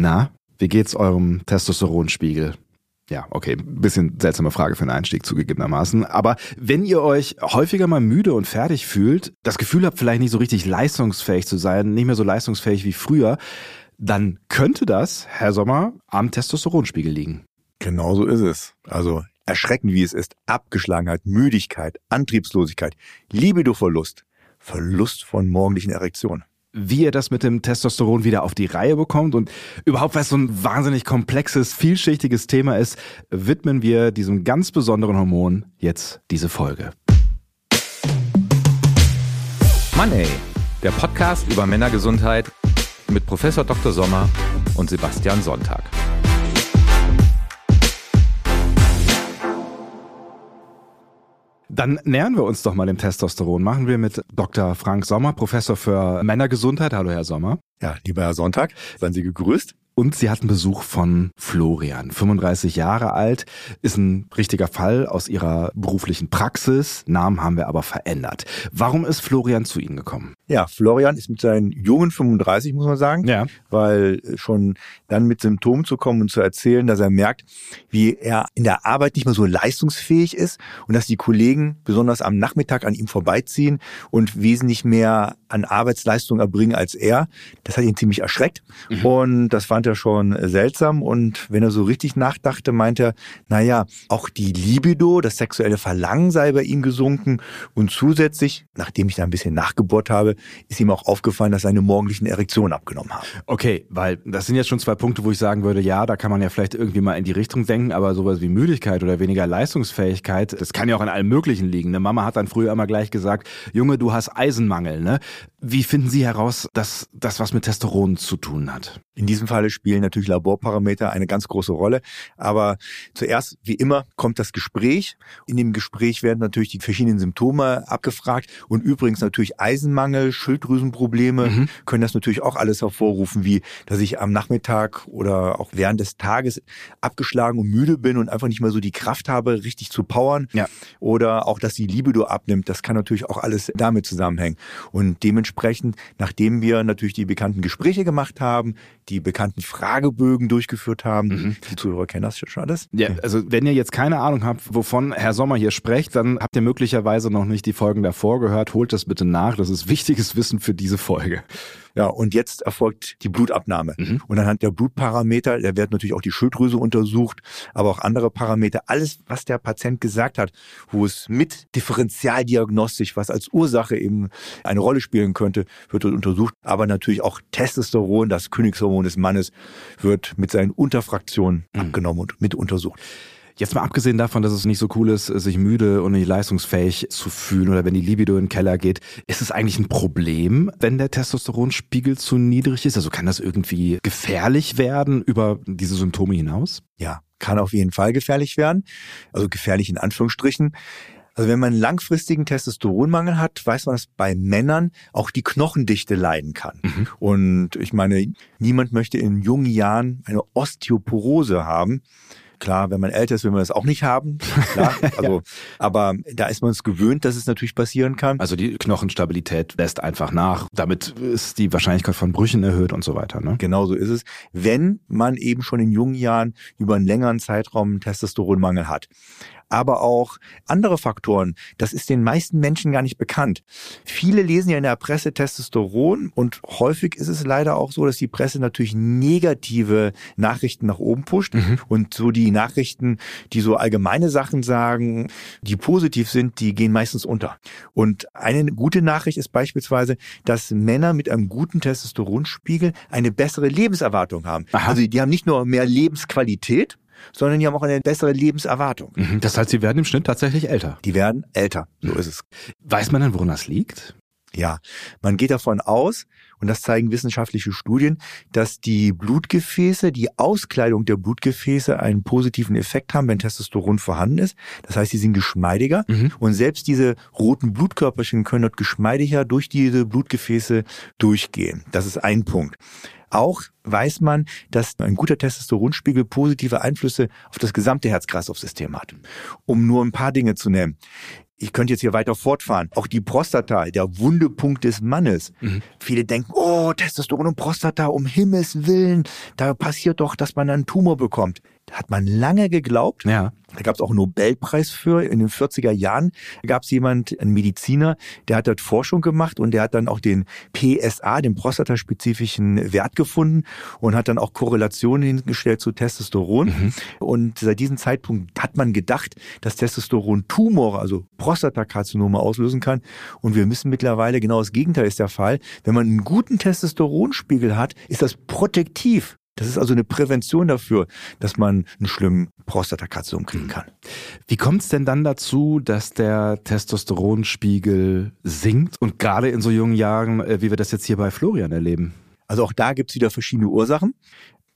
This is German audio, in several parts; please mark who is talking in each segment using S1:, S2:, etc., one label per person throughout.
S1: Na, wie geht's eurem Testosteronspiegel? Ja, okay, bisschen seltsame Frage für einen Einstieg zugegebenermaßen. Aber wenn ihr euch häufiger mal müde und fertig fühlt, das Gefühl habt, vielleicht nicht so richtig leistungsfähig zu sein, nicht mehr so leistungsfähig wie früher, dann könnte das, Herr Sommer, am Testosteronspiegel liegen.
S2: Genau so ist es. Also erschreckend wie es ist, Abgeschlagenheit, Müdigkeit, Antriebslosigkeit, Libidoverlust, Verlust von morgendlichen Erektionen
S1: wie ihr das mit dem Testosteron wieder auf die Reihe bekommt und überhaupt, weil es so ein wahnsinnig komplexes, vielschichtiges Thema ist, widmen wir diesem ganz besonderen Hormon jetzt diese Folge.
S3: Money, der Podcast über Männergesundheit mit Professor Dr. Sommer und Sebastian Sonntag.
S1: Dann nähern wir uns doch mal dem Testosteron. Machen wir mit Dr. Frank Sommer, Professor für Männergesundheit. Hallo, Herr Sommer.
S2: Ja, lieber Herr Sonntag, seien Sie gegrüßt.
S1: Und sie hatten Besuch von Florian, 35 Jahre alt, ist ein richtiger Fall aus ihrer beruflichen Praxis. Namen haben wir aber verändert. Warum ist Florian zu Ihnen gekommen?
S2: Ja, Florian ist mit seinen jungen 35, muss man sagen,
S1: ja.
S2: weil schon dann mit Symptomen zu kommen und zu erzählen, dass er merkt, wie er in der Arbeit nicht mehr so leistungsfähig ist und dass die Kollegen besonders am Nachmittag an ihm vorbeiziehen und wesentlich mehr an Arbeitsleistung erbringen als er. Das hat ihn ziemlich erschreckt mhm. und das fand er schon seltsam und wenn er so richtig nachdachte, meinte er, naja, auch die Libido, das sexuelle Verlangen sei bei ihm gesunken und zusätzlich, nachdem ich da ein bisschen nachgebohrt habe, ist ihm auch aufgefallen, dass seine morgendlichen Erektionen abgenommen haben.
S1: Okay, weil das sind jetzt schon zwei Punkte, wo ich sagen würde, ja, da kann man ja vielleicht irgendwie mal in die Richtung denken, aber sowas wie Müdigkeit oder weniger Leistungsfähigkeit, das kann ja auch an allem Möglichen liegen. Eine Mama hat dann früher immer gleich gesagt, Junge, du hast Eisenmangel, ne? Wie finden Sie heraus, dass das was mit Testosteron zu tun hat?
S2: In diesem Falle spielen natürlich Laborparameter eine ganz große Rolle. Aber zuerst, wie immer, kommt das Gespräch. In dem Gespräch werden natürlich die verschiedenen Symptome abgefragt. Und übrigens natürlich Eisenmangel, Schilddrüsenprobleme mhm. können das natürlich auch alles hervorrufen, wie dass ich am Nachmittag oder auch während des Tages abgeschlagen und müde bin und einfach nicht mehr so die Kraft habe, richtig zu powern.
S1: Ja.
S2: Oder auch, dass die Libido abnimmt. Das kann natürlich auch alles damit zusammenhängen. Und dementsprechend, nachdem wir natürlich die bekannten Gespräche gemacht haben, die bekannten Fragebögen durchgeführt haben. Mhm. Die Zuhörer kennen das schon alles.
S1: Ja, also wenn ihr jetzt keine Ahnung habt, wovon Herr Sommer hier spricht, dann habt ihr möglicherweise noch nicht die Folgen davor gehört. Holt das bitte nach. Das ist wichtiges Wissen für diese Folge.
S2: Ja, und jetzt erfolgt die Blutabnahme. Mhm. Und anhand der Blutparameter, da wird natürlich auch die Schilddrüse untersucht, aber auch andere Parameter. Alles, was der Patient gesagt hat, wo es mit Differentialdiagnostisch, was als Ursache eben eine Rolle spielen könnte, wird dort untersucht. Aber natürlich auch Testosteron, das Königshormon des Mannes, wird mit seinen Unterfraktionen mhm. abgenommen und mit untersucht.
S1: Jetzt mal abgesehen davon, dass es nicht so cool ist, sich müde und nicht leistungsfähig zu fühlen oder wenn die Libido in den Keller geht, ist es eigentlich ein Problem, wenn der Testosteronspiegel zu niedrig ist? Also kann das irgendwie gefährlich werden über diese Symptome hinaus?
S2: Ja, kann auf jeden Fall gefährlich werden. Also gefährlich in Anführungsstrichen. Also wenn man einen langfristigen Testosteronmangel hat, weiß man, dass bei Männern auch die Knochendichte leiden kann. Mhm. Und ich meine, niemand möchte in jungen Jahren eine Osteoporose haben. Klar, wenn man älter ist, will man das auch nicht haben. Klar, also, ja. aber da ist man es gewöhnt, dass es natürlich passieren kann.
S1: Also die Knochenstabilität lässt einfach nach. Damit ist die Wahrscheinlichkeit von Brüchen erhöht und so weiter. Ne?
S2: Genau so ist es. Wenn man eben schon in jungen Jahren über einen längeren Zeitraum Testosteronmangel hat aber auch andere Faktoren. Das ist den meisten Menschen gar nicht bekannt. Viele lesen ja in der Presse Testosteron und häufig ist es leider auch so, dass die Presse natürlich negative Nachrichten nach oben pusht mhm. und so die Nachrichten, die so allgemeine Sachen sagen, die positiv sind, die gehen meistens unter. Und eine gute Nachricht ist beispielsweise, dass Männer mit einem guten Testosteronspiegel eine bessere Lebenserwartung haben. Aha. Also die haben nicht nur mehr Lebensqualität, sondern die haben auch eine bessere Lebenserwartung.
S1: Mhm. Das heißt, sie werden im Schnitt tatsächlich älter.
S2: Die werden älter, so ist es.
S1: Weiß man denn, woran das liegt?
S2: Ja, man geht davon aus, und das zeigen wissenschaftliche Studien, dass die Blutgefäße, die Auskleidung der Blutgefäße einen positiven Effekt haben, wenn Testosteron vorhanden ist. Das heißt, sie sind geschmeidiger mhm. und selbst diese roten Blutkörperchen können dort geschmeidiger durch diese Blutgefäße durchgehen. Das ist ein Punkt. Auch weiß man, dass ein guter Testosteronspiegel positive Einflüsse auf das gesamte Herz-Kreislauf-System hat. Um nur ein paar Dinge zu nennen ich könnte jetzt hier weiter fortfahren. Auch die Prostata, der Wundepunkt des Mannes. Mhm. Viele denken, oh, Testosteron und Prostata, um Himmels Willen, da passiert doch, dass man einen Tumor bekommt hat man lange geglaubt.
S1: Ja.
S2: Da gab es auch einen Nobelpreis für. In den 40er Jahren gab es jemand, einen Mediziner, der hat dort Forschung gemacht und der hat dann auch den PSA, den prostataspezifischen Wert gefunden und hat dann auch Korrelationen hingestellt zu Testosteron. Mhm. Und seit diesem Zeitpunkt hat man gedacht, dass Testosteron Tumore, also Prostatakarzinome auslösen kann. Und wir wissen mittlerweile, genau das Gegenteil ist der Fall. Wenn man einen guten Testosteronspiegel hat, ist das protektiv das ist also eine Prävention dafür, dass man einen schlimmen Prostatakarzinom kriegen kann.
S1: Wie kommt es denn dann dazu, dass der Testosteronspiegel sinkt und gerade in so jungen Jahren, äh, wie wir das jetzt hier bei Florian erleben?
S2: Also auch da gibt es wieder verschiedene Ursachen.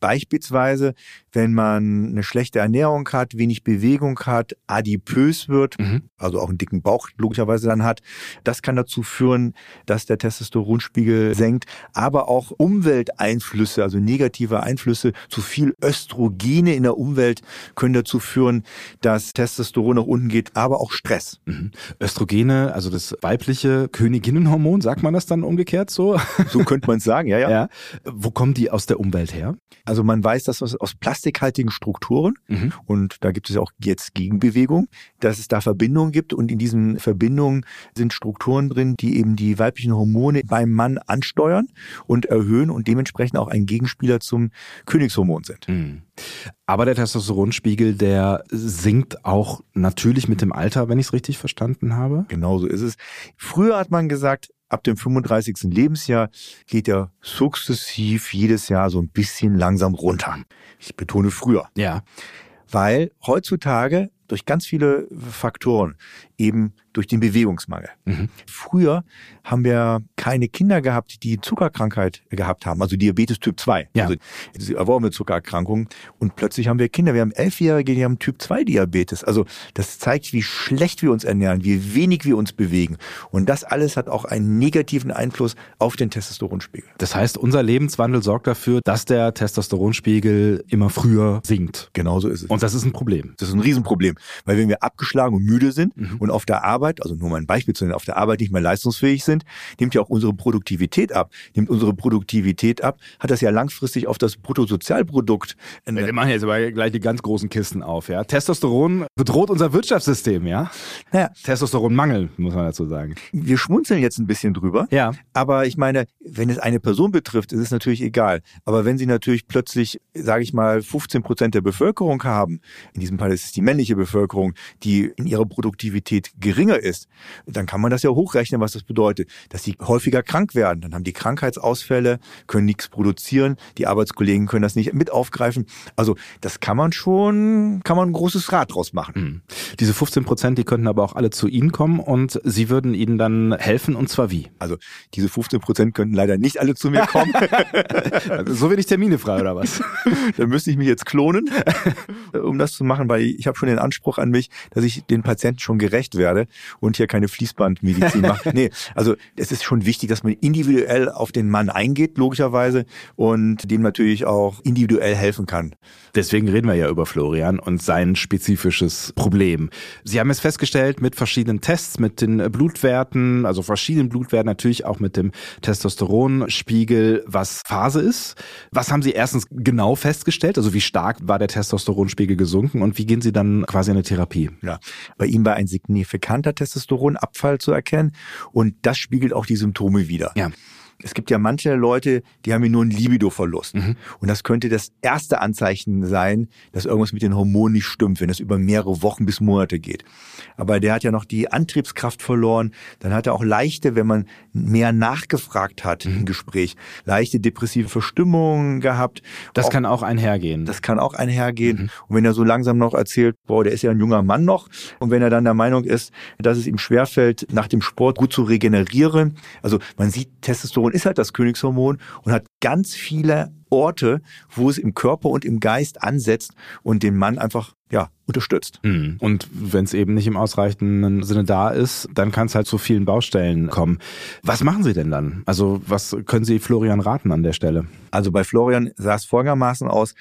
S2: Beispielsweise, wenn man eine schlechte Ernährung hat, wenig Bewegung hat, adipös wird, mhm. also auch einen dicken Bauch logischerweise dann hat, das kann dazu führen, dass der Testosteronspiegel senkt. Aber auch Umwelteinflüsse, also negative Einflüsse, zu viel Östrogene in der Umwelt können dazu führen, dass Testosteron nach unten geht, aber auch Stress.
S1: Mhm. Östrogene, also das weibliche Königinnenhormon, sagt man das dann umgekehrt so?
S2: So könnte man es sagen, ja, ja, ja.
S1: Wo kommen die aus der Umwelt her?
S2: Also man weiß, dass aus, aus plastikhaltigen Strukturen, mhm. und da gibt es ja auch jetzt Gegenbewegung, dass es da Verbindungen gibt und in diesen Verbindungen sind Strukturen drin, die eben die weiblichen Hormone beim Mann ansteuern und erhöhen und dementsprechend auch ein Gegenspieler zum Königshormon sind. Mhm.
S1: Aber der Testosteronspiegel, der sinkt auch natürlich mit dem Alter, wenn ich es richtig verstanden habe.
S2: Genauso ist es. Früher hat man gesagt, ab dem 35. Lebensjahr geht er sukzessiv jedes Jahr so ein bisschen langsam runter. Ich betone früher.
S1: Ja.
S2: Weil heutzutage durch ganz viele Faktoren, eben durch den Bewegungsmangel. Mhm. Früher haben wir keine Kinder gehabt, die Zuckerkrankheit gehabt haben, also Diabetes Typ 2,
S1: ja.
S2: also diese erworbene Zuckererkrankung. Und plötzlich haben wir Kinder, wir haben Elfjährige, die haben Typ 2 Diabetes. Also das zeigt, wie schlecht wir uns ernähren, wie wenig wir uns bewegen. Und das alles hat auch einen negativen Einfluss auf den Testosteronspiegel.
S1: Das heißt, unser Lebenswandel sorgt dafür, dass der Testosteronspiegel immer früher sinkt.
S2: Genauso ist es.
S1: Und das ist ein Problem.
S2: Das ist ein Riesenproblem, weil wenn wir abgeschlagen und müde sind mhm. und auf der Arbeit, also nur mal ein Beispiel zu nennen, auf der Arbeit nicht mehr leistungsfähig sind, nimmt ja auch unsere Produktivität ab. Nimmt unsere Produktivität ab, hat das ja langfristig auf das Bruttosozialprodukt.
S1: Wir machen jetzt aber gleich die ganz großen Kisten auf, ja. Testosteron bedroht unser Wirtschaftssystem, ja. Naja. Testosteronmangel, muss man dazu sagen.
S2: Wir schmunzeln jetzt ein bisschen drüber.
S1: Ja.
S2: Aber ich meine, wenn es eine Person betrifft, ist es natürlich egal. Aber wenn sie natürlich plötzlich, sage ich mal, 15 Prozent der Bevölkerung haben, in diesem Fall ist es die männliche Bevölkerung, die in ihrer Produktivität geringer ist, dann kann man das ja hochrechnen, was das bedeutet, dass sie häufiger krank werden. Dann haben die Krankheitsausfälle, können nichts produzieren, die Arbeitskollegen können das nicht mit aufgreifen. Also das kann man schon, kann man ein großes Rad draus machen. Mhm.
S1: Diese 15 Prozent, die könnten aber auch alle zu Ihnen kommen und Sie würden ihnen dann helfen und zwar wie?
S2: Also diese 15 Prozent könnten leider nicht alle zu mir kommen.
S1: so wenig Termine frei oder was?
S2: da müsste ich mich jetzt klonen, um das zu machen, weil ich habe schon den Anspruch an mich, dass ich den Patienten schon gerecht werde und hier keine Fließbandmedizin mache. Nee, also es ist schon wichtig, dass man individuell auf den Mann eingeht, logischerweise, und dem natürlich auch individuell helfen kann.
S1: Deswegen reden wir ja über Florian und sein spezifisches Problem. Sie haben es festgestellt mit verschiedenen Tests, mit den Blutwerten, also verschiedenen Blutwerten, natürlich auch mit dem Testosteronspiegel, was Phase ist. Was haben Sie erstens genau festgestellt? Also wie stark war der Testosteronspiegel gesunken und wie gehen Sie dann quasi in eine Therapie?
S2: Ja, bei ihm war ein signifikanter Testosteronabfall zu erkennen und das spiegelt auch die Symptome wieder.
S1: Ja.
S2: Es gibt ja manche Leute, die haben hier nur einen Libidoverlust. Mhm. Und das könnte das erste Anzeichen sein, dass irgendwas mit den Hormonen nicht stimmt, wenn es über mehrere Wochen bis Monate geht. Aber der hat ja noch die Antriebskraft verloren. Dann hat er auch leichte, wenn man mehr nachgefragt hat mhm. im Gespräch, leichte depressive Verstimmungen gehabt.
S1: Das auch, kann auch einhergehen.
S2: Das kann auch einhergehen. Mhm. Und wenn er so langsam noch erzählt, boah, der ist ja ein junger Mann noch. Und wenn er dann der Meinung ist, dass es ihm schwerfällt, nach dem Sport gut zu regenerieren. Also man sieht Testosteron ist halt das Königshormon und hat ganz viele Orte, wo es im Körper und im Geist ansetzt und den Mann einfach ja, unterstützt.
S1: Mhm. Und wenn es eben nicht im ausreichenden Sinne da ist, dann kann es halt zu vielen Baustellen kommen. Was machen Sie denn dann? Also was können Sie Florian raten an der Stelle?
S2: Also bei Florian sah es folgendermaßen aus,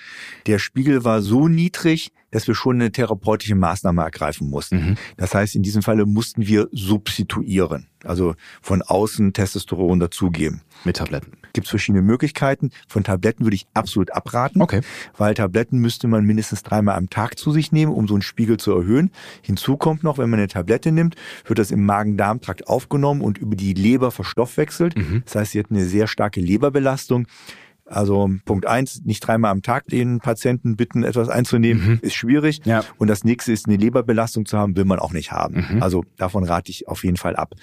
S2: der Spiegel war so niedrig, dass wir schon eine therapeutische Maßnahme ergreifen mussten. Mhm. Das heißt, in diesem Falle mussten wir substituieren, also von außen Testosteron dazugeben.
S1: Mit Tabletten.
S2: Gibt es verschiedene Möglichkeiten. Von Tabletten würde ich absolut abraten,
S1: okay.
S2: weil Tabletten müsste man mindestens dreimal am Tag zu sich nehmen, um so einen Spiegel zu erhöhen. Hinzu kommt noch, wenn man eine Tablette nimmt, wird das im Magen-Darm-Trakt aufgenommen und über die Leber verstoffwechselt. Mhm. Das heißt, sie hat eine sehr starke Leberbelastung. Also Punkt eins, nicht dreimal am Tag den Patienten bitten, etwas einzunehmen, mhm. ist schwierig.
S1: Ja.
S2: Und das nächste ist, eine Leberbelastung zu haben, will man auch nicht haben. Mhm. Also davon rate ich auf jeden Fall ab.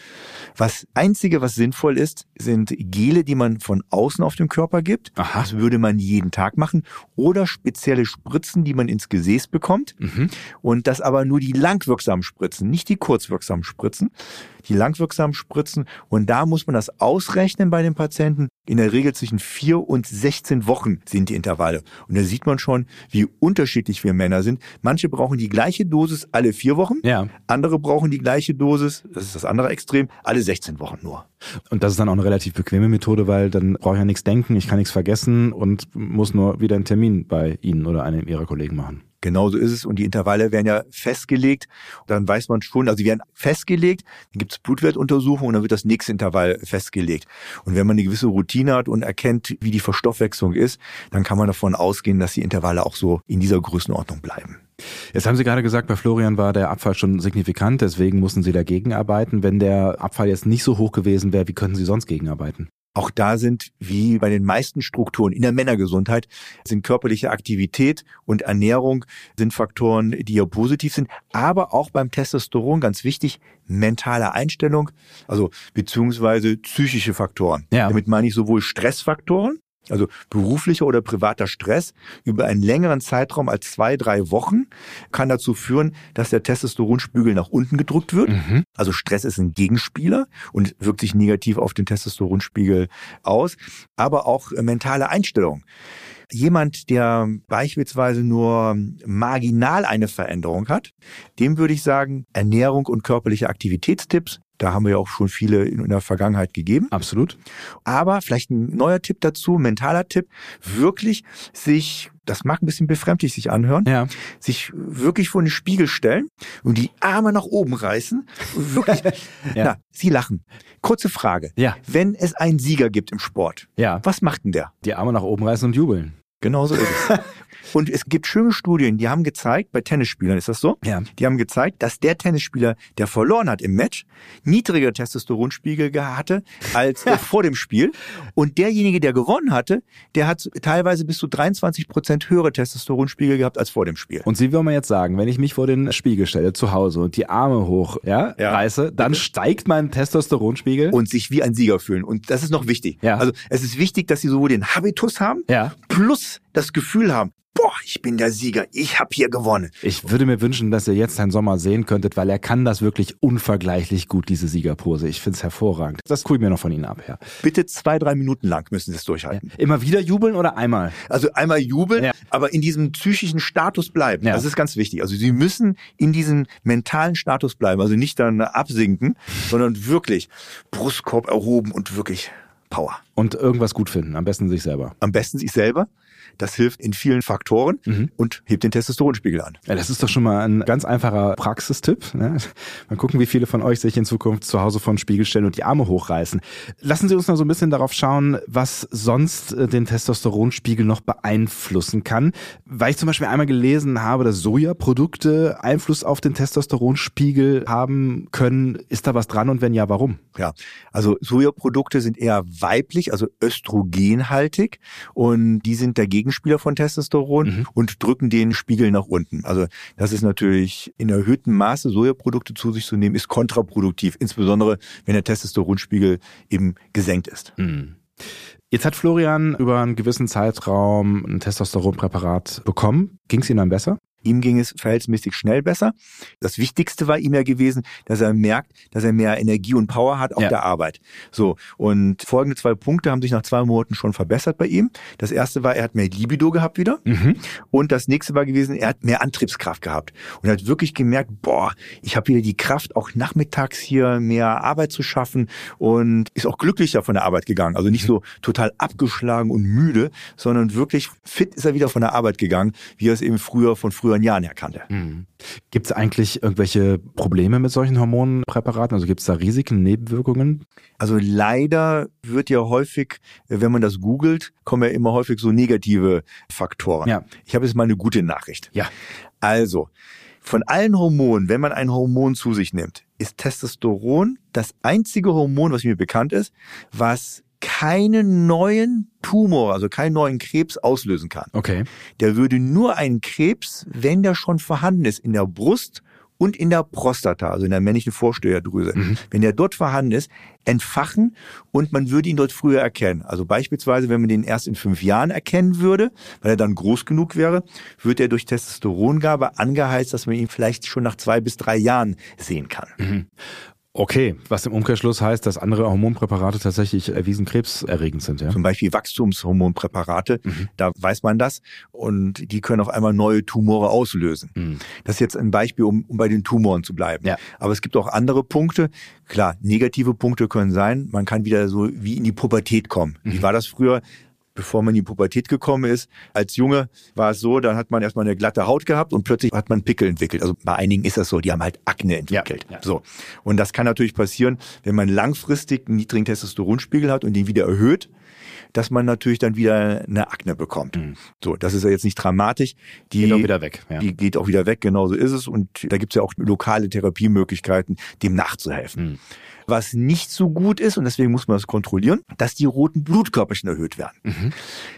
S2: Was einzige, was sinnvoll ist, sind Gele, die man von außen auf dem Körper gibt.
S1: Aha.
S2: Das würde man jeden Tag machen. Oder spezielle Spritzen, die man ins Gesäß bekommt.
S1: Mhm.
S2: Und das aber nur die langwirksamen Spritzen, nicht die kurzwirksamen Spritzen. Die langwirksamen Spritzen. Und da muss man das ausrechnen bei den Patienten. In der Regel zwischen vier und 16 Wochen sind die Intervalle. Und da sieht man schon, wie unterschiedlich wir Männer sind. Manche brauchen die gleiche Dosis alle vier Wochen.
S1: Ja.
S2: Andere brauchen die gleiche Dosis, das ist das andere Extrem, alle 16 Wochen nur.
S1: Und das ist dann auch eine relativ bequeme Methode, weil dann brauche ich ja nichts denken, ich kann nichts vergessen und muss nur wieder einen Termin bei Ihnen oder einem Ihrer Kollegen machen.
S2: Genauso ist es. Und die Intervalle werden ja festgelegt. Dann weiß man schon, also die werden festgelegt, dann gibt es Blutwertuntersuchungen und dann wird das nächste Intervall festgelegt. Und wenn man eine gewisse Routine hat und erkennt, wie die Verstoffwechslung ist, dann kann man davon ausgehen, dass die Intervalle auch so in dieser Größenordnung bleiben.
S1: Jetzt haben Sie gerade gesagt, bei Florian war der Abfall schon signifikant, deswegen mussten Sie dagegen arbeiten. Wenn der Abfall jetzt nicht so hoch gewesen wäre, wie könnten Sie sonst gegenarbeiten?
S2: Auch da sind, wie bei den meisten Strukturen in der Männergesundheit, sind körperliche Aktivität und Ernährung sind Faktoren, die ja positiv sind. Aber auch beim Testosteron, ganz wichtig, mentale Einstellung, also beziehungsweise psychische Faktoren.
S1: Ja.
S2: Damit meine ich sowohl Stressfaktoren, also beruflicher oder privater Stress über einen längeren Zeitraum als zwei, drei Wochen kann dazu führen, dass der Testosteronspiegel nach unten gedrückt wird.
S1: Mhm.
S2: Also Stress ist ein Gegenspieler und wirkt sich negativ auf den Testosteronspiegel aus, aber auch äh, mentale Einstellung. Jemand, der beispielsweise nur marginal eine Veränderung hat, dem würde ich sagen, Ernährung und körperliche Aktivitätstipps, da haben wir ja auch schon viele in der Vergangenheit gegeben.
S1: Absolut.
S2: Aber vielleicht ein neuer Tipp dazu, mentaler Tipp, wirklich sich, das mag ein bisschen befremdlich sich anhören,
S1: Ja.
S2: sich wirklich vor den Spiegel stellen und die Arme nach oben reißen. Wirklich,
S1: Ja.
S2: na, Sie lachen. Kurze Frage.
S1: Ja.
S2: Wenn es einen Sieger gibt im Sport,
S1: Ja.
S2: was macht denn der?
S1: Die Arme nach oben reißen und jubeln.
S2: Genauso ist es. Und es gibt schöne Studien, die haben gezeigt, bei Tennisspielern ist das so,
S1: Ja.
S2: die haben gezeigt, dass der Tennisspieler, der verloren hat im Match, niedriger Testosteronspiegel ge- hatte als äh, vor dem Spiel. Und derjenige, der gewonnen hatte, der hat teilweise bis zu 23 Prozent höhere Testosteronspiegel gehabt als vor dem Spiel.
S1: Und Sie wollen mir jetzt sagen, wenn ich mich vor den Spiegel stelle zu Hause und die Arme hoch ja,
S2: Ja.
S1: reiße, dann steigt mein Testosteronspiegel.
S2: Und sich wie ein Sieger fühlen. Und das ist noch wichtig.
S1: Ja.
S2: Also es ist wichtig, dass sie sowohl den Habitus haben,
S1: ja.
S2: plus das Gefühl haben, boah, ich bin der Sieger, ich habe hier gewonnen.
S1: Ich würde mir wünschen, dass ihr jetzt Herrn Sommer sehen könntet, weil er kann das wirklich unvergleichlich gut, diese Siegerpose. Ich finde es hervorragend. Das gucke ich mir noch von Ihnen ab, Herr.
S2: Bitte zwei, drei Minuten lang müssen sie es durchhalten.
S1: Immer wieder jubeln oder einmal?
S2: Also einmal jubeln,
S1: Ja.
S2: aber in diesem psychischen Status bleiben.
S1: Ja.
S2: Das ist ganz wichtig. Also sie müssen in diesem mentalen Status bleiben. Also nicht dann absinken, sondern wirklich Brustkorb erhoben und wirklich Power.
S1: Und irgendwas gut finden, am besten sich selber.
S2: Am besten sich selber. Das hilft in vielen Faktoren
S1: Mhm.
S2: und hebt den Testosteronspiegel an.
S1: Ja, das ist doch schon mal ein ganz einfacher Praxistipp. Ne? Mal gucken, wie viele von euch sich in Zukunft zu Hause vor den Spiegel stellen und die Arme hochreißen. Lassen Sie uns noch so ein bisschen darauf schauen, was sonst äh, den Testosteronspiegel noch beeinflussen kann. Weil ich zum Beispiel einmal gelesen habe, dass Sojaprodukte Einfluss auf den Testosteronspiegel haben können. Ist da was dran und wenn ja, warum?
S2: Ja, also Sojaprodukte sind eher weiblich, also östrogenhaltig und die sind der Gegenspieler von Testosteron
S1: Mhm.
S2: und drücken den Spiegel nach unten. Also das ist natürlich in erhöhtem Maße Sojaprodukte zu sich zu nehmen, ist kontraproduktiv, insbesondere wenn der Testosteronspiegel eben gesenkt ist.
S1: Hm. Jetzt hat Florian über einen gewissen Zeitraum ein Testosteronpräparat bekommen. Ging es ihm dann besser?
S2: Ihm ging es verhältnismäßig schnell besser. Das Wichtigste war ihm ja gewesen, dass er merkt, dass er mehr Energie und Power hat auf
S1: Ja.
S2: der Arbeit. So. Und folgende zwei Punkte haben sich nach zwei Monaten schon verbessert bei ihm. Das erste war, er hat mehr Libido gehabt wieder.
S1: Mhm.
S2: Und das nächste war gewesen, er hat mehr Antriebskraft gehabt. Und er hat wirklich gemerkt, boah, ich habe wieder die Kraft, auch nachmittags hier mehr Arbeit zu schaffen und ist auch glücklicher von der Arbeit gegangen. Also nicht so total abgeschlagen und müde, sondern wirklich fit ist er wieder von der Arbeit gegangen, wie er es eben früher von früheren Jahren her kannte.
S1: Gibt es eigentlich irgendwelche Probleme mit solchen Hormonpräparaten? Also gibt es da Risiken, Nebenwirkungen?
S2: Also leider wird ja häufig, wenn man das googelt, kommen ja immer häufig so negative Faktoren.
S1: Ja.
S2: Ich habe jetzt mal eine gute Nachricht.
S1: Ja.
S2: Also, von allen Hormonen, wenn man ein Hormon zu sich nimmt, ist Testosteron das einzige Hormon, was mir bekannt ist, was keinen neuen Tumor, also keinen neuen Krebs auslösen kann.
S1: Okay.
S2: Der würde nur einen Krebs, wenn der schon vorhanden ist, in der Brust und in der Prostata, also in der männlichen Vorsteuerdrüse. Wenn der dort vorhanden ist, entfachen und man würde ihn dort früher erkennen. Also beispielsweise, wenn man den erst in fünf Jahren erkennen würde, weil er dann groß genug wäre, wird er durch Testosterongabe angeheizt, dass man ihn vielleicht schon nach zwei bis drei Jahren sehen kann.
S1: Okay, was im Umkehrschluss heißt, dass andere Hormonpräparate tatsächlich erwiesen krebserregend sind, ja?
S2: Zum Beispiel Wachstumshormonpräparate, da weiß man das und die können auf einmal neue Tumore auslösen.
S1: Mhm.
S2: Das ist jetzt ein Beispiel, um, um bei den Tumoren zu bleiben.
S1: Ja.
S2: Aber es gibt auch andere Punkte. Klar, negative Punkte können sein, man kann wieder so wie in die Pubertät kommen.
S1: Mhm.
S2: Wie war das früher? Bevor man in die Pubertät gekommen ist, als Junge war es so, dann hat man erstmal eine glatte Haut gehabt und plötzlich hat man Pickel entwickelt. Also bei einigen ist das so, die haben halt Akne entwickelt.
S1: Ja, ja.
S2: So. Und das kann natürlich passieren, wenn man langfristig einen niedrigen Testosteronspiegel hat und den wieder erhöht, dass man natürlich dann wieder eine Akne bekommt. So, das ist ja jetzt nicht dramatisch. Die
S1: Mhm. Geht auch wieder weg, ja.
S2: Die geht auch wieder weg, genau so ist es. Und da gibt's ja auch lokale Therapiemöglichkeiten, dem nachzuhelfen.
S1: Mhm.
S2: Was nicht so gut ist, und deswegen muss man das kontrollieren, dass die roten Blutkörperchen erhöht werden.
S1: Mhm.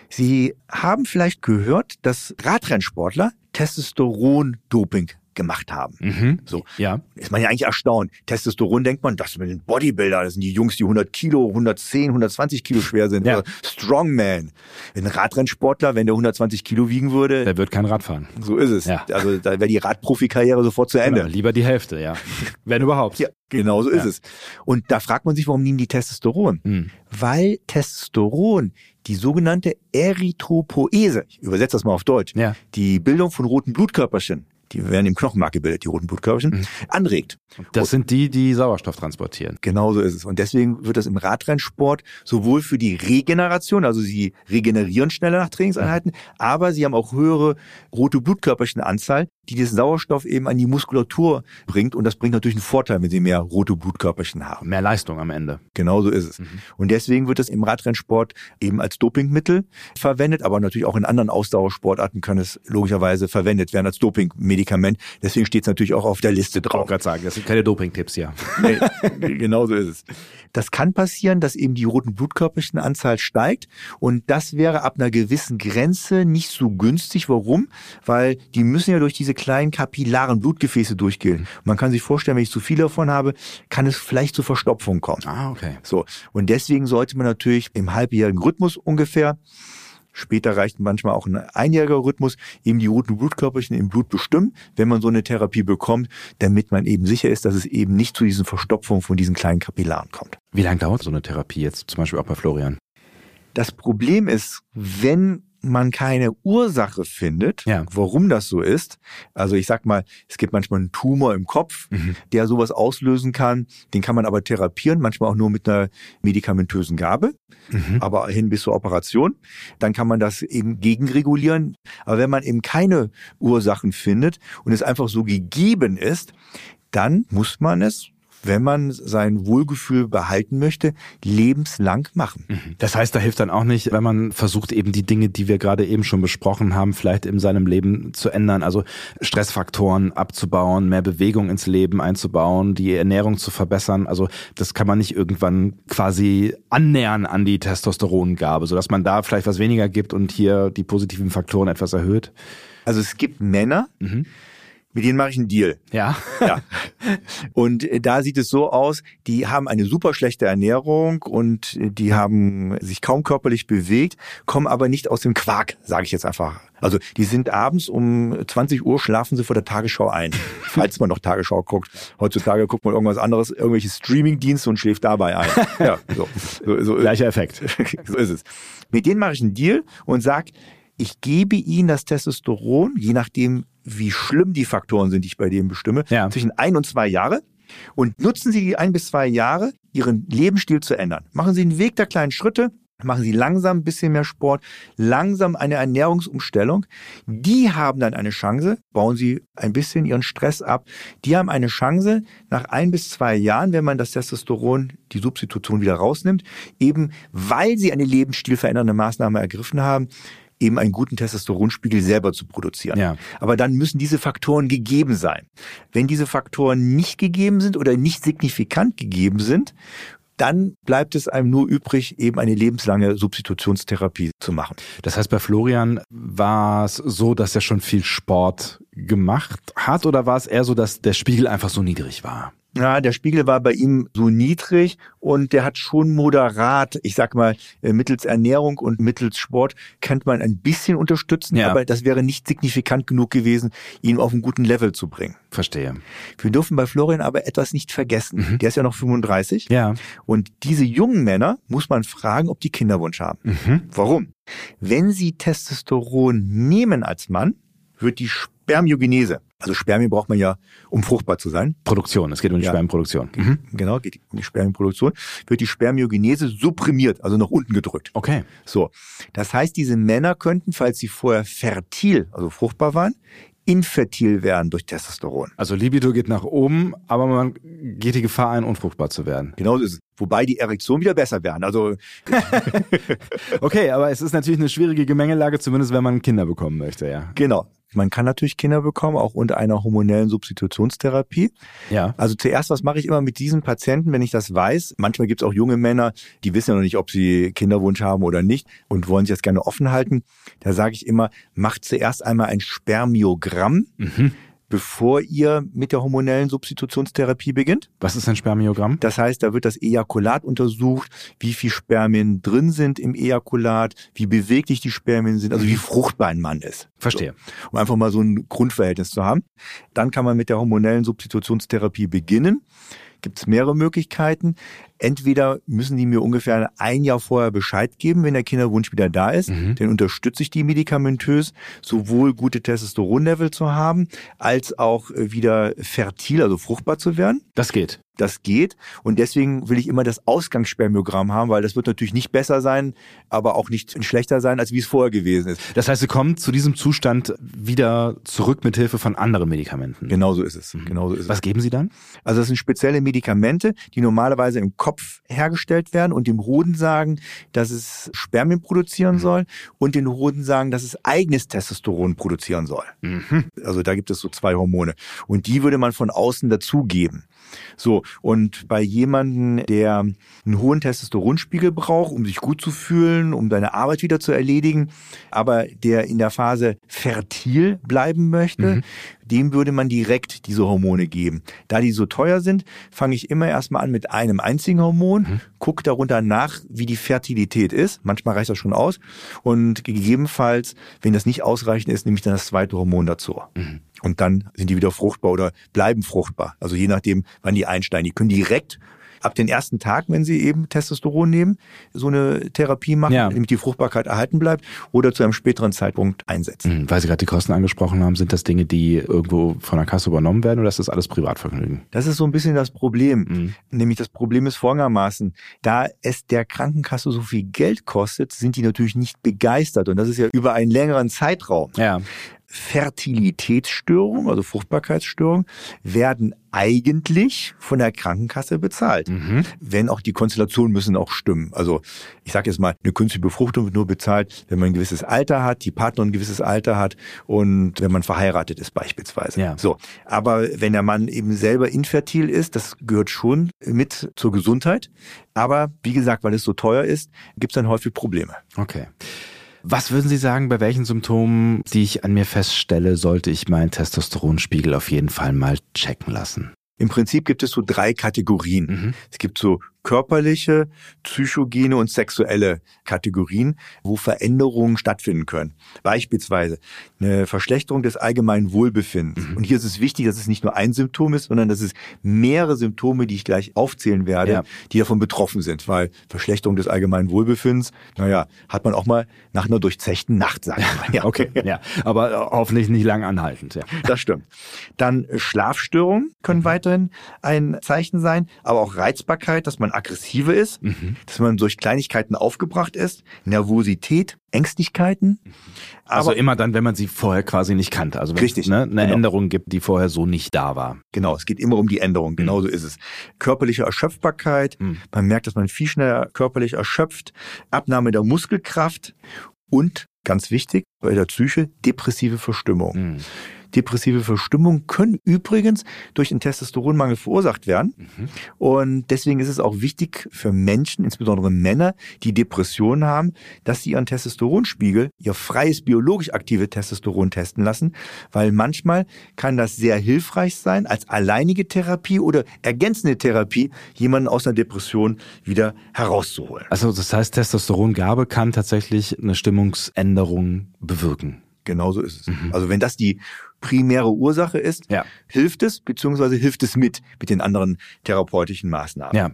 S2: Sie haben vielleicht gehört, dass Radrennsportler Testosteron-Doping gemacht haben.
S1: Mhm.
S2: So.
S1: Ja.
S2: Ist man ja eigentlich erstaunt. Testosteron denkt man, das sind Bodybuilder, das sind die Jungs, die 100 Kilo, 110, 120 Kilo schwer sind.
S1: Ja.
S2: Oder Strongman. Ein Radrennsportler, wenn der 120 Kilo wiegen würde,
S1: Der wird kein Rad fahren.
S2: so ist es.
S1: Ja.
S2: Also da wäre die Radprofikarriere sofort zu Ende.
S1: Genau, lieber die Hälfte, ja. Wenn überhaupt.
S2: Ja, genau so ist
S1: Ja.
S2: es. Und da fragt man sich, warum nehmen die Testosteron?
S1: Hm.
S2: Weil Testosteron die sogenannte Erythropoese, ich übersetze das mal auf Deutsch,
S1: Ja.
S2: die Bildung von roten Blutkörperchen, die werden im Knochenmark gebildet, die roten Blutkörperchen,
S1: Mhm.
S2: anregt.
S1: Das sind die, die Sauerstoff transportieren.
S2: Genau so ist es. Und deswegen wird das im Radrennsport sowohl für die Regeneration, also sie regenerieren schneller nach Trainingseinheiten, aber sie haben auch höhere rote Blutkörperchenanzahl, die diesen Sauerstoff eben an die Muskulatur bringt. Und das bringt natürlich einen Vorteil, wenn sie mehr rote Blutkörperchen haben.
S1: Mehr Leistung am Ende.
S2: Genau so ist es. Und deswegen wird es im Radrennsport eben als Dopingmittel verwendet, aber natürlich auch in anderen Ausdauersportarten kann es logischerweise verwendet werden als Dopingmedikament. Deswegen steht es natürlich auch auf der Liste
S1: Ich wollte
S2: drauf.
S1: gerade sagen, das sind keine Doping-Tipps hier.
S2: Nee, genau so ist es. Das kann passieren, dass eben die roten Blutkörperchenanzahl steigt und das wäre ab einer gewissen Grenze nicht so günstig. Warum? Weil die müssen ja durch diese kleinen kapillaren Blutgefäße durchgehen. Man kann sich vorstellen, wenn ich zu viel davon habe, kann es vielleicht zu Verstopfung kommen.
S1: Ah, okay.
S2: So. Und deswegen sollte man natürlich im halbjährigen Rhythmus ungefähr Später reicht manchmal auch ein einjähriger Rhythmus, eben die roten Blutkörperchen im Blut bestimmen, wenn man so eine Therapie bekommt, damit man eben sicher ist, dass es eben nicht zu diesen Verstopfungen von diesen kleinen Kapillaren kommt.
S1: Wie lange dauert so eine Therapie jetzt, zum Beispiel auch bei Florian?
S2: Das Problem ist, wenn man keine Ursache findet,
S1: Ja.
S2: warum das so ist. Also ich sag mal, es gibt manchmal einen Tumor im Kopf,
S1: Mhm.
S2: der sowas auslösen kann. Den kann man aber therapieren, manchmal auch nur mit einer medikamentösen Gabe,
S1: Mhm.
S2: aber hin bis zur Operation. Dann kann man das eben gegenregulieren. Aber wenn man eben keine Ursachen findet und es einfach so gegeben ist, dann muss man es wenn man sein Wohlgefühl behalten möchte, lebenslang machen.
S1: Das heißt, da hilft dann auch nicht, wenn man versucht, eben die Dinge, die wir gerade eben schon besprochen haben, vielleicht in seinem Leben zu ändern. Also Stressfaktoren abzubauen, mehr Bewegung ins Leben einzubauen, die Ernährung zu verbessern. Also das kann man nicht irgendwann quasi annähern an die Testosterongabe, sodass man da vielleicht was weniger gibt und hier die positiven Faktoren etwas erhöht.
S2: Also es gibt Männer,
S1: Mhm.
S2: Mit denen mache ich einen Deal.
S1: Ja.
S2: Ja. Und äh, da sieht es so aus, die haben eine super schlechte Ernährung und äh, die haben sich kaum körperlich bewegt, kommen aber nicht aus dem Quark, sage ich jetzt einfach. Also die sind abends um 20 Uhr schlafen sie vor der Tagesschau ein, falls man noch Tagesschau guckt. Heutzutage guckt man irgendwas anderes, irgendwelche Streamingdienste und schläft dabei ein. Ja, so, so, so,
S1: Gleicher Effekt.
S2: so ist es. Mit denen mache ich einen Deal und sag, ich gebe ihnen das Testosteron, je nachdem, wie schlimm die Faktoren sind, die ich bei denen bestimme,
S1: Ja.
S2: zwischen ein und zwei Jahre. Und nutzen Sie die ein bis zwei Jahre, Ihren Lebensstil zu ändern. Machen Sie einen Weg der kleinen Schritte, machen Sie langsam ein bisschen mehr Sport, langsam eine Ernährungsumstellung. Die haben dann eine Chance, bauen Sie ein bisschen Ihren Stress ab. Die haben eine Chance, nach ein bis zwei Jahren, wenn man das Testosteron, die Substitution wieder rausnimmt, eben weil Sie eine lebensstilverändernde Maßnahme ergriffen haben, eben einen guten Testosteronspiegel selber zu produzieren.
S1: Ja.
S2: Aber dann müssen diese Faktoren gegeben sein. Wenn diese Faktoren nicht gegeben sind oder nicht signifikant gegeben sind, dann bleibt es einem nur übrig, eben eine lebenslange Substitutionstherapie zu machen.
S1: Das heißt, bei Florian war es so, dass er schon viel Sport gemacht hat oder war es eher so, dass der Spiegel einfach so niedrig war?
S2: Ja, der Spiegel war bei ihm so niedrig und der hat schon moderat, ich sag mal, äh, mittels Ernährung und mittels Sport könnte man ein bisschen unterstützen,
S1: Ja.
S2: aber das wäre nicht signifikant genug gewesen, ihn auf einen guten Level zu bringen.
S1: Verstehe.
S2: Wir dürfen bei Florian aber etwas nicht vergessen. Der ist ja noch 35.
S1: Ja.
S2: Und diese jungen Männer muss man fragen, ob die Kinderwunsch haben.
S1: Mhm.
S2: Warum? Wenn sie Testosteron nehmen als Mann, wird die Spermiogenese, also Spermien braucht man ja, um fruchtbar zu sein,
S1: Produktion, es geht um die
S2: Ja.
S1: Spermienproduktion. Mhm.
S2: genau, geht um die Spermienproduktion, wird die Spermiogenese supprimiert, also nach unten gedrückt.
S1: Okay.
S2: So. Das heißt, diese Männer könnten, falls sie vorher fertil, also fruchtbar waren, infertil werden durch Testosteron.
S1: Also Libido geht nach oben, aber man geht die Gefahr ein, unfruchtbar zu werden.
S2: Genau so ist es. Wobei die Erektion wieder besser werden. Also
S1: Okay, aber es ist natürlich eine schwierige Gemengelage, zumindest wenn man Kinder bekommen möchte, ja.
S2: Genau. Man kann natürlich Kinder bekommen, auch unter einer hormonellen Substitutionstherapie.
S1: Ja.
S2: Also zuerst, was mache ich immer mit diesen Patienten, wenn ich das weiß? Manchmal gibt es auch junge Männer, die wissen ja noch nicht, ob sie Kinderwunsch haben oder nicht und wollen sich das gerne offen halten. Da sage ich immer, macht zuerst einmal ein Spermiogramm, bevor ihr mit der hormonellen Substitutionstherapie beginnt.
S1: Was ist ein Spermiogramm?
S2: Das heißt, da wird das Ejakulat untersucht, wie viel Spermien drin sind im Ejakulat, wie beweglich die Spermien sind, also wie fruchtbar ein Mann ist.
S1: Verstehe.
S2: So, um einfach mal so ein Grundverhältnis zu haben. Dann kann man mit der hormonellen Substitutionstherapie beginnen. Gibt es mehrere Möglichkeiten. Entweder müssen die mir ungefähr ein Jahr vorher Bescheid geben, wenn der Kinderwunsch wieder da ist.
S1: Mhm.
S2: Dann unterstütze ich die medikamentös, sowohl gute Testosteronlevel zu haben, als auch äh, wieder fertil, also fruchtbar zu werden.
S1: Das geht.
S2: Das geht. Und deswegen will ich immer das Ausgangsspermiogramm haben, weil das wird natürlich nicht besser sein, aber auch nicht schlechter sein, als wie es vorher gewesen ist.
S1: Das heißt, Sie kommen zu diesem Zustand wieder zurück mit Hilfe von anderen Medikamenten.
S2: Genauso ist es. Genauso ist es.
S1: Was geben Sie dann?
S2: Also das sind spezielle Medikamente, die normalerweise im Kopf hergestellt werden und dem Hoden sagen, dass es Spermien produzieren soll und den Hoden sagen, dass es eigenes Testosteron produzieren soll. Also da gibt es so zwei Hormone und die würde man von außen dazugeben. So, und bei jemanden, der einen hohen Testosteronspiegel braucht, um sich gut zu fühlen, um seine Arbeit wieder zu erledigen, aber der in der Phase fertil bleiben möchte, dem würde man direkt diese Hormone geben. Da die so teuer sind, fange ich immer erstmal an mit einem einzigen Hormon, gucke darunter nach, wie die Fertilität ist. Manchmal reicht das schon aus. Und gegebenenfalls, wenn das nicht ausreichend ist, nehme ich dann das zweite Hormon dazu. Und dann sind die wieder fruchtbar oder bleiben fruchtbar. Also je nachdem, wann die einsteigen. Die können direkt ab den ersten Tag, wenn sie eben Testosteron nehmen, so eine Therapie machen,
S1: Ja.
S2: damit die Fruchtbarkeit erhalten bleibt oder zu einem späteren Zeitpunkt einsetzen.
S1: Hm, Weil Sie gerade die Kosten angesprochen haben, sind das Dinge, die irgendwo von der Kasse übernommen werden oder ist das alles Privatvergnügen?
S2: Das ist so ein bisschen das Problem.
S1: Mhm.
S2: Nämlich das Problem ist folgendermaßen, da es der Krankenkasse so viel Geld kostet, sind die natürlich nicht begeistert. Und das ist ja über einen längeren Zeitraum.
S1: Ja.
S2: Fertilitätsstörungen, also Fruchtbarkeitsstörungen, werden eigentlich von der Krankenkasse bezahlt.
S1: Mhm.
S2: Wenn auch die Konstellationen müssen auch stimmen. Also ich sage jetzt mal, eine künstliche Befruchtung wird nur bezahlt, wenn man ein gewisses Alter hat, die Partnerin ein gewisses Alter hat und wenn man verheiratet ist beispielsweise.
S1: Ja.
S2: So, aber wenn der Mann eben selber infertil ist, das gehört schon mit zur Gesundheit. Aber wie gesagt, weil es so teuer ist, gibt es dann häufig Probleme.
S1: Okay. Was würden Sie sagen, bei welchen Symptomen, die ich an mir feststelle, sollte ich meinen Testosteronspiegel auf jeden Fall mal checken lassen?
S2: Im Prinzip gibt es so drei Kategorien. Mhm. Es gibt so körperliche, psychogene und sexuelle Kategorien, wo Veränderungen stattfinden können. Beispielsweise eine Verschlechterung des allgemeinen Wohlbefindens. Mhm. Und hier ist es wichtig, dass es nicht nur ein Symptom ist, sondern dass es mehrere Symptome, die ich gleich aufzählen werde, ja. die davon betroffen sind. Weil Verschlechterung des allgemeinen Wohlbefindens, naja, hat man auch mal nach einer durchzechten Nacht, sagen wir.
S1: Ja, okay. ja, aber hoffentlich nicht lang anhaltend. Ja.
S2: Das stimmt. Dann Schlafstörungen können mhm. weiterhin ein Zeichen sein, aber auch Reizbarkeit, dass man aggressiver ist, mhm. dass man durch Kleinigkeiten aufgebracht ist, Nervosität, Ängstlichkeiten.
S1: Also immer dann, wenn man sie vorher quasi nicht kannte. Also wenn
S2: richtig,
S1: es ne, eine genau. Änderung gibt, die vorher so nicht da war.
S2: Genau, es geht immer um die Änderung. Genauso mhm. ist es. Körperliche Erschöpfbarkeit. Mhm. Man merkt, dass man viel schneller körperlich erschöpft. Abnahme der Muskelkraft. Und ganz wichtig bei der Psyche, depressive Verstimmung. Mhm. Depressive Verstimmung können übrigens durch den Testosteronmangel verursacht werden. Mhm. Und deswegen ist es auch wichtig für Menschen, insbesondere Männer, die Depressionen haben, dass sie ihren Testosteronspiegel, ihr freies biologisch aktive Testosteron testen lassen, weil manchmal kann das sehr hilfreich sein als alleinige Therapie oder ergänzende Therapie, jemanden aus einer Depression wieder herauszuholen.
S1: Also das heißt, Testosterongabe kann tatsächlich eine Stimmungsänderung bewirken.
S2: Genauso ist es. Mhm. Also wenn das die primäre Ursache ist, ja. hilft es, beziehungsweise hilft es mit, mit den anderen therapeutischen Maßnahmen. Ja.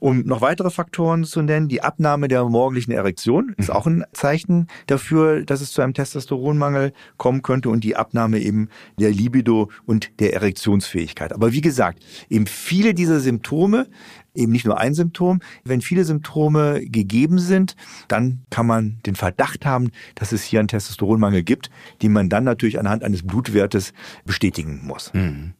S2: Um noch weitere Faktoren zu nennen, die Abnahme der morgendlichen Erektion ist mhm. auch ein Zeichen dafür, dass es zu einem Testosteronmangel kommen könnte und die Abnahme eben der Libido und der Erektionsfähigkeit. Aber wie gesagt, eben viele dieser Symptome eben nicht nur ein Symptom. Wenn viele Symptome gegeben sind, dann kann man den Verdacht haben, dass es hier einen Testosteronmangel gibt, den man dann natürlich anhand eines Blutwertes bestätigen muss. Mhm.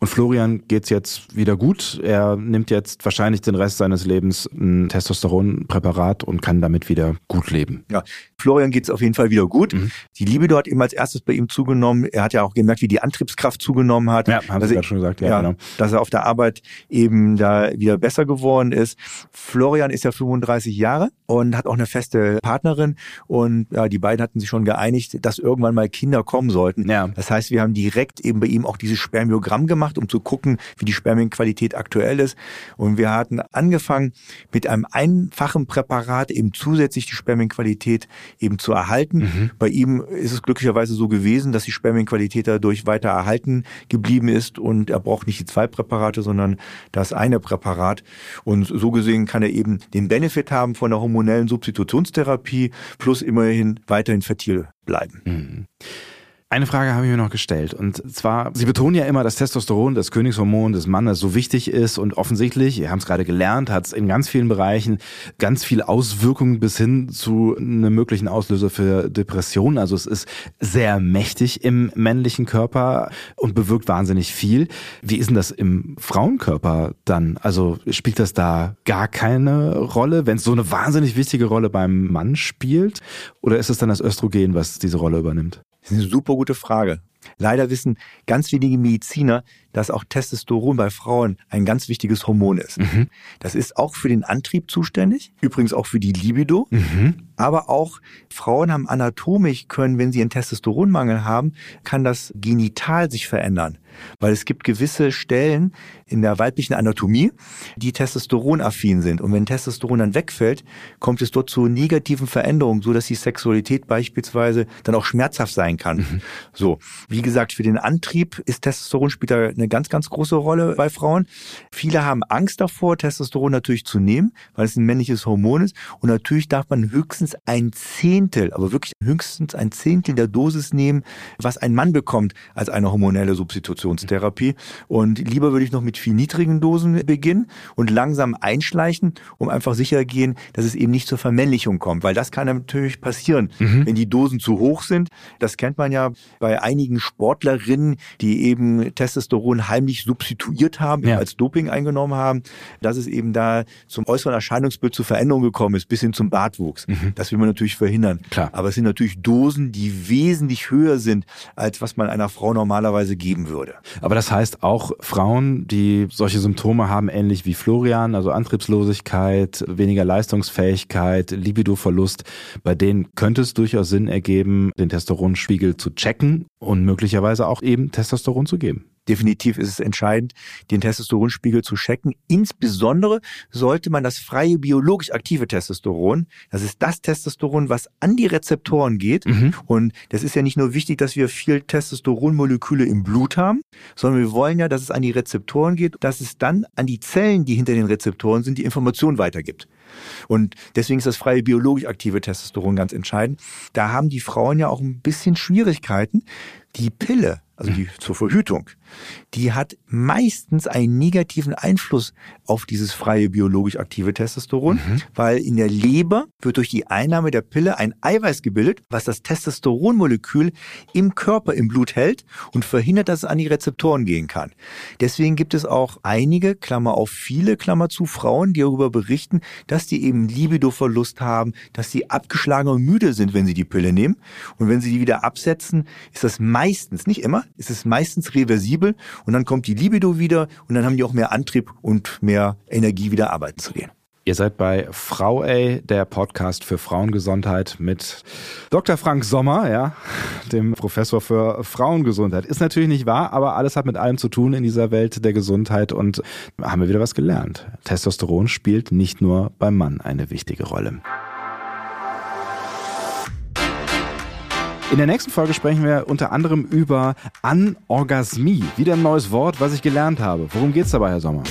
S1: Und Florian geht's jetzt wieder gut. Er nimmt jetzt wahrscheinlich den Rest seines Lebens ein Testosteronpräparat und kann damit wieder gut leben.
S2: Ja, Florian geht's auf jeden Fall wieder gut. Mhm. Die Libido hat eben als erstes bei ihm zugenommen. Er hat ja auch gemerkt, wie die Antriebskraft zugenommen hat.
S1: Ja, haben Sie gerade schon gesagt. Ja, ja, genau.
S2: Dass er auf der Arbeit eben da wieder besser geworden ist. Florian ist ja 35 Jahre und hat auch eine feste Partnerin. Und ja, die beiden hatten sich schon geeinigt, dass irgendwann mal Kinder kommen sollten. Ja. Das heißt, wir haben direkt eben bei ihm auch dieses Spermiogramm gemacht gemacht, um zu gucken, wie die Spermienqualität aktuell ist. Und wir hatten angefangen mit einem einfachen Präparat eben zusätzlich die Spermienqualität eben zu erhalten. Mhm. Bei ihm ist es glücklicherweise so gewesen, dass die Spermienqualität dadurch weiter erhalten geblieben ist und er braucht nicht die zwei Präparate, sondern das eine Präparat. Und so gesehen kann er eben den Benefit haben von der hormonellen Substitutionstherapie plus immerhin weiterhin fertil bleiben. Mhm.
S1: Eine Frage habe ich mir noch gestellt. Und zwar, Sie betonen ja immer, dass Testosteron, das Königshormon des Mannes, so wichtig ist. Und offensichtlich, wir haben es gerade gelernt, hat es in ganz vielen Bereichen ganz viele Auswirkungen bis hin zu einem möglichen Auslöser für Depressionen. Also es ist sehr mächtig im männlichen Körper und bewirkt wahnsinnig viel. Wie ist denn das im Frauenkörper dann? Also spielt das da gar keine Rolle, wenn es so eine wahnsinnig wichtige Rolle beim Mann spielt? Oder ist es dann das Östrogen, was diese Rolle übernimmt?
S2: Das ist eine super gute Frage. Leider wissen ganz wenige Mediziner, dass auch Testosteron bei Frauen ein ganz wichtiges Hormon ist. Mhm. Das ist auch für den Antrieb zuständig, übrigens auch für die Libido, mhm. aber auch Frauen haben anatomisch können, wenn sie einen Testosteronmangel haben, kann das genital sich verändern. Weil es gibt gewisse Stellen in der weiblichen Anatomie, die testosteronaffin sind. Und wenn Testosteron dann wegfällt, kommt es dort zu negativen Veränderungen, so dass die Sexualität beispielsweise dann auch schmerzhaft sein kann. Mhm. So, wie gesagt, für den Antrieb ist Testosteron spielt da eine ganz, ganz große Rolle bei Frauen. Viele haben Angst davor, Testosteron natürlich zu nehmen, weil es ein männliches Hormon ist. Und natürlich darf man höchstens ein Zehntel, aber wirklich höchstens ein Zehntel der Dosis nehmen, was ein Mann bekommt als eine hormonelle Substitutionstherapie. Und lieber würde ich noch mit viel niedrigen Dosen beginnen und langsam einschleichen, um einfach sicher gehen, dass es eben nicht zur Vermännlichung kommt. Weil das kann natürlich passieren, mhm. wenn die Dosen zu hoch sind. Das kennt man ja bei einigen Sportlerinnen, die eben Testosteron heimlich substituiert haben, ja. als Doping eingenommen haben, dass es eben da zum äußeren Erscheinungsbild zu Veränderungen gekommen ist, bis hin zum Bartwuchs. Mhm. Das will man natürlich verhindern. Klar. Aber es sind natürlich Dosen, die wesentlich höher sind, als was man einer Frau normalerweise geben würde.
S1: Aber das heißt auch Frauen, die solche Symptome haben, ähnlich wie Florian, also Antriebslosigkeit, weniger Leistungsfähigkeit, Libidoverlust, bei denen könnte es durchaus Sinn ergeben, den Testosteronspiegel zu checken und möglicherweise auch eben Testosteron zu geben
S2: definitiv ist es entscheidend, den Testosteronspiegel zu checken. Insbesondere sollte man das freie biologisch aktive Testosteron, das ist das Testosteron, was an die Rezeptoren geht. Mhm. Und das ist ja nicht nur wichtig, dass wir viel Testosteronmoleküle im Blut haben, sondern wir wollen ja, dass es an die Rezeptoren geht, dass es dann an die Zellen, die hinter den Rezeptoren sind, die Information weitergibt. Und deswegen ist das freie biologisch aktive Testosteron ganz entscheidend. Da haben die Frauen ja auch ein bisschen Schwierigkeiten. Die Pille, also die zur Verhütung, die hat meistens einen negativen Einfluss auf dieses freie biologisch aktive Testosteron, mhm. weil in der Leber wird durch die Einnahme der Pille ein Eiweiß gebildet, was das Testosteronmolekül im Körper im Blut hält und verhindert, dass es an die Rezeptoren gehen kann. Deswegen gibt es auch einige, Klammer auf viele, Klammer zu Frauen, die darüber berichten, dass die eben Libidoverlust haben, dass sie abgeschlagen und müde sind, wenn sie die Pille nehmen. Und wenn sie die wieder absetzen, ist das meistens, nicht immer, ist es meistens reversibel und dann kommt die Libido wieder und dann haben die auch mehr Antrieb und mehr Energie, wieder arbeiten zu gehen.
S1: Ihr seid bei Frau A, der Podcast für Frauengesundheit mit Dr. Frank Sommer, ja, dem Professor für Frauengesundheit. Ist natürlich nicht wahr, aber alles hat mit allem zu tun in dieser Welt der Gesundheit und haben wir wieder was gelernt. Testosteron spielt nicht nur beim Mann eine wichtige Rolle. In der nächsten Folge sprechen wir unter anderem über Anorgasmie. Wieder ein neues Wort, was ich gelernt habe. Worum geht's dabei, Herr Sommer?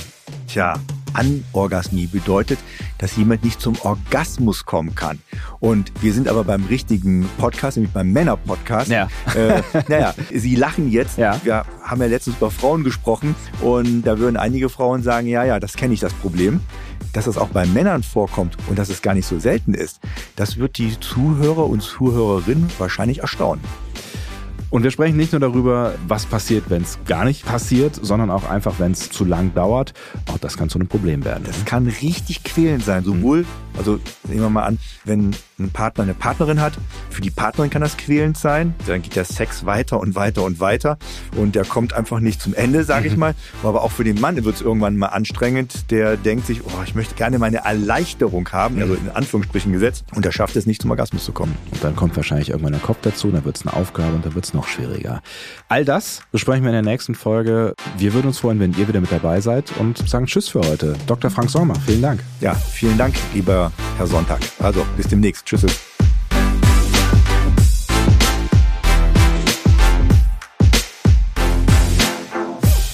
S2: Tja, Anorgasmie bedeutet, dass jemand nicht zum Orgasmus kommen kann. Und wir sind aber beim richtigen Podcast, nämlich beim Männer-Podcast. Ja. Äh, naja, Sie lachen jetzt. Ja. Wir haben ja letztens über Frauen gesprochen und da würden einige Frauen sagen, ja, ja, das kenne ich, das Problem dass es auch bei Männern vorkommt und dass es gar nicht so selten ist, das wird die Zuhörer und Zuhörerinnen wahrscheinlich erstaunen.
S1: Und wir sprechen nicht nur darüber, was passiert, wenn es gar nicht passiert, sondern auch einfach, wenn es zu lang dauert. Auch das kann zu einem Problem werden.
S2: Das kann richtig quälend sein. Sowohl, also nehmen wir mal an, wenn ein Partner eine Partnerin hat, für die Partnerin kann das quälend sein. Dann geht der Sex weiter und weiter und weiter und der kommt einfach nicht zum Ende, sage ich mhm. mal. Aber auch für den Mann wird es irgendwann mal anstrengend. Der denkt sich, oh, ich möchte gerne meine Erleichterung haben, also in Anführungsstrichen gesetzt, und der schafft es nicht zum Orgasmus zu kommen.
S1: Und dann kommt wahrscheinlich irgendwann der Kopf dazu, dann wird es eine Aufgabe und dann wird es noch schwieriger. All das besprechen wir in der nächsten Folge. Wir würden uns freuen, wenn ihr wieder mit dabei seid und sagen Tschüss für heute. Dr. Frank Sommer, vielen Dank.
S2: Ja, vielen Dank, lieber Herr Sonntag. Also, bis demnächst. Tschüss.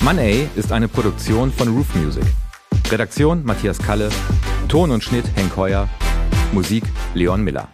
S3: Money ist eine Produktion von Roof Music. Redaktion Matthias Kalle, Ton und Schnitt Henk Heuer, Musik Leon Miller.